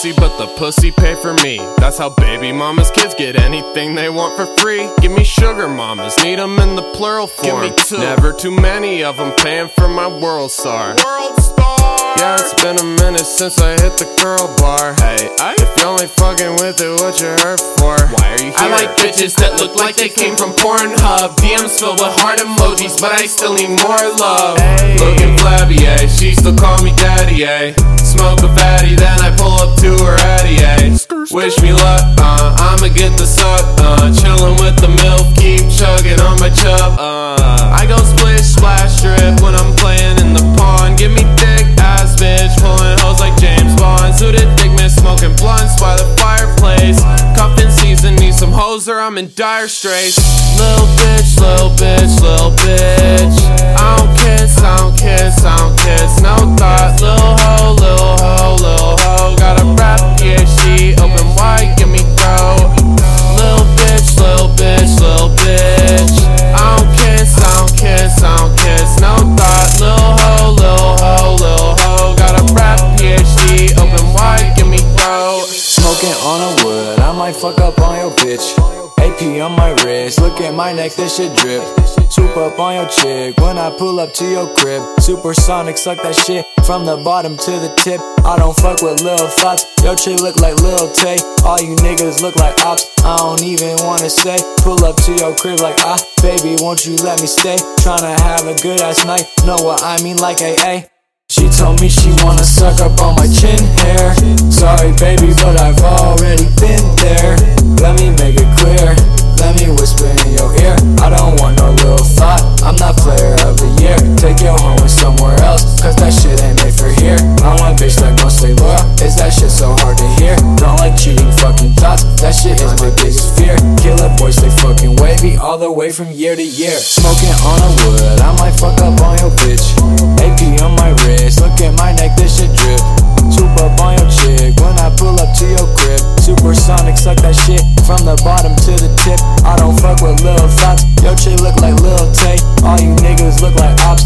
pussy, but the pussy pay for me. That's how baby mamas kids get anything they want for free. Give me sugar mamas, need them in the plural form. me two. Never too many of them paying for my world star. World star. Yeah, it's been a minute since I hit the curl bar. Hey, I, if you only fucking with it, what you hurt for? Why are you here? I like bitches that look like they came from Pornhub. DMs filled with heart emojis, but I still need more love. Looking flabby, eh? She still call me daddy, eh? Smoke a fatty, then I pull up to her addy, eh? Wish me luck, uh, I'ma get the suck, uh, chillin' with the milf, keep chugging on my chub, uh. I go splish, splash, strip when I'm playing in the pond. Give me thick ass bitch, pulling hoes like James Bond. Suited thick miss, smoking blunts by the fireplace. Cuffin season, need some hoes or I'm in dire straits. Little bitch, little bitch, little bitch. I don't kiss, I don't kiss, I don't kiss. No thought, little might fuck up on your bitch. AP on my wrist, look at my neck, this shit drip. Swoop up on your chick when I pull up to your crib. Supersonic, suck that shit from the bottom to the tip. I don't fuck with little thoughts. Your chick look like Lil Tay. All you niggas look like ops. I don't even wanna say. Pull up to your crib like ah, baby, won't you let me stay? Tryna have a good ass night. Know what I mean, like AA. She told me she wanna suck up on my chin hair. Sorry, baby, but player of the year. Take your home and somewhere else, cause that shit ain't made for here. I want a bitch that gon' stay loyal. Is that shit so hard to hear? Don't like cheating fucking thoughts. That shit is my biggest fear. Killer boys stay fucking wavy all the way from year to year. Smoking on a wood, I might We're sonic, suck that shit from the bottom to the tip. I don't fuck with Lil Fox. Yo, chick look like Lil Tay. All you niggas look like ops.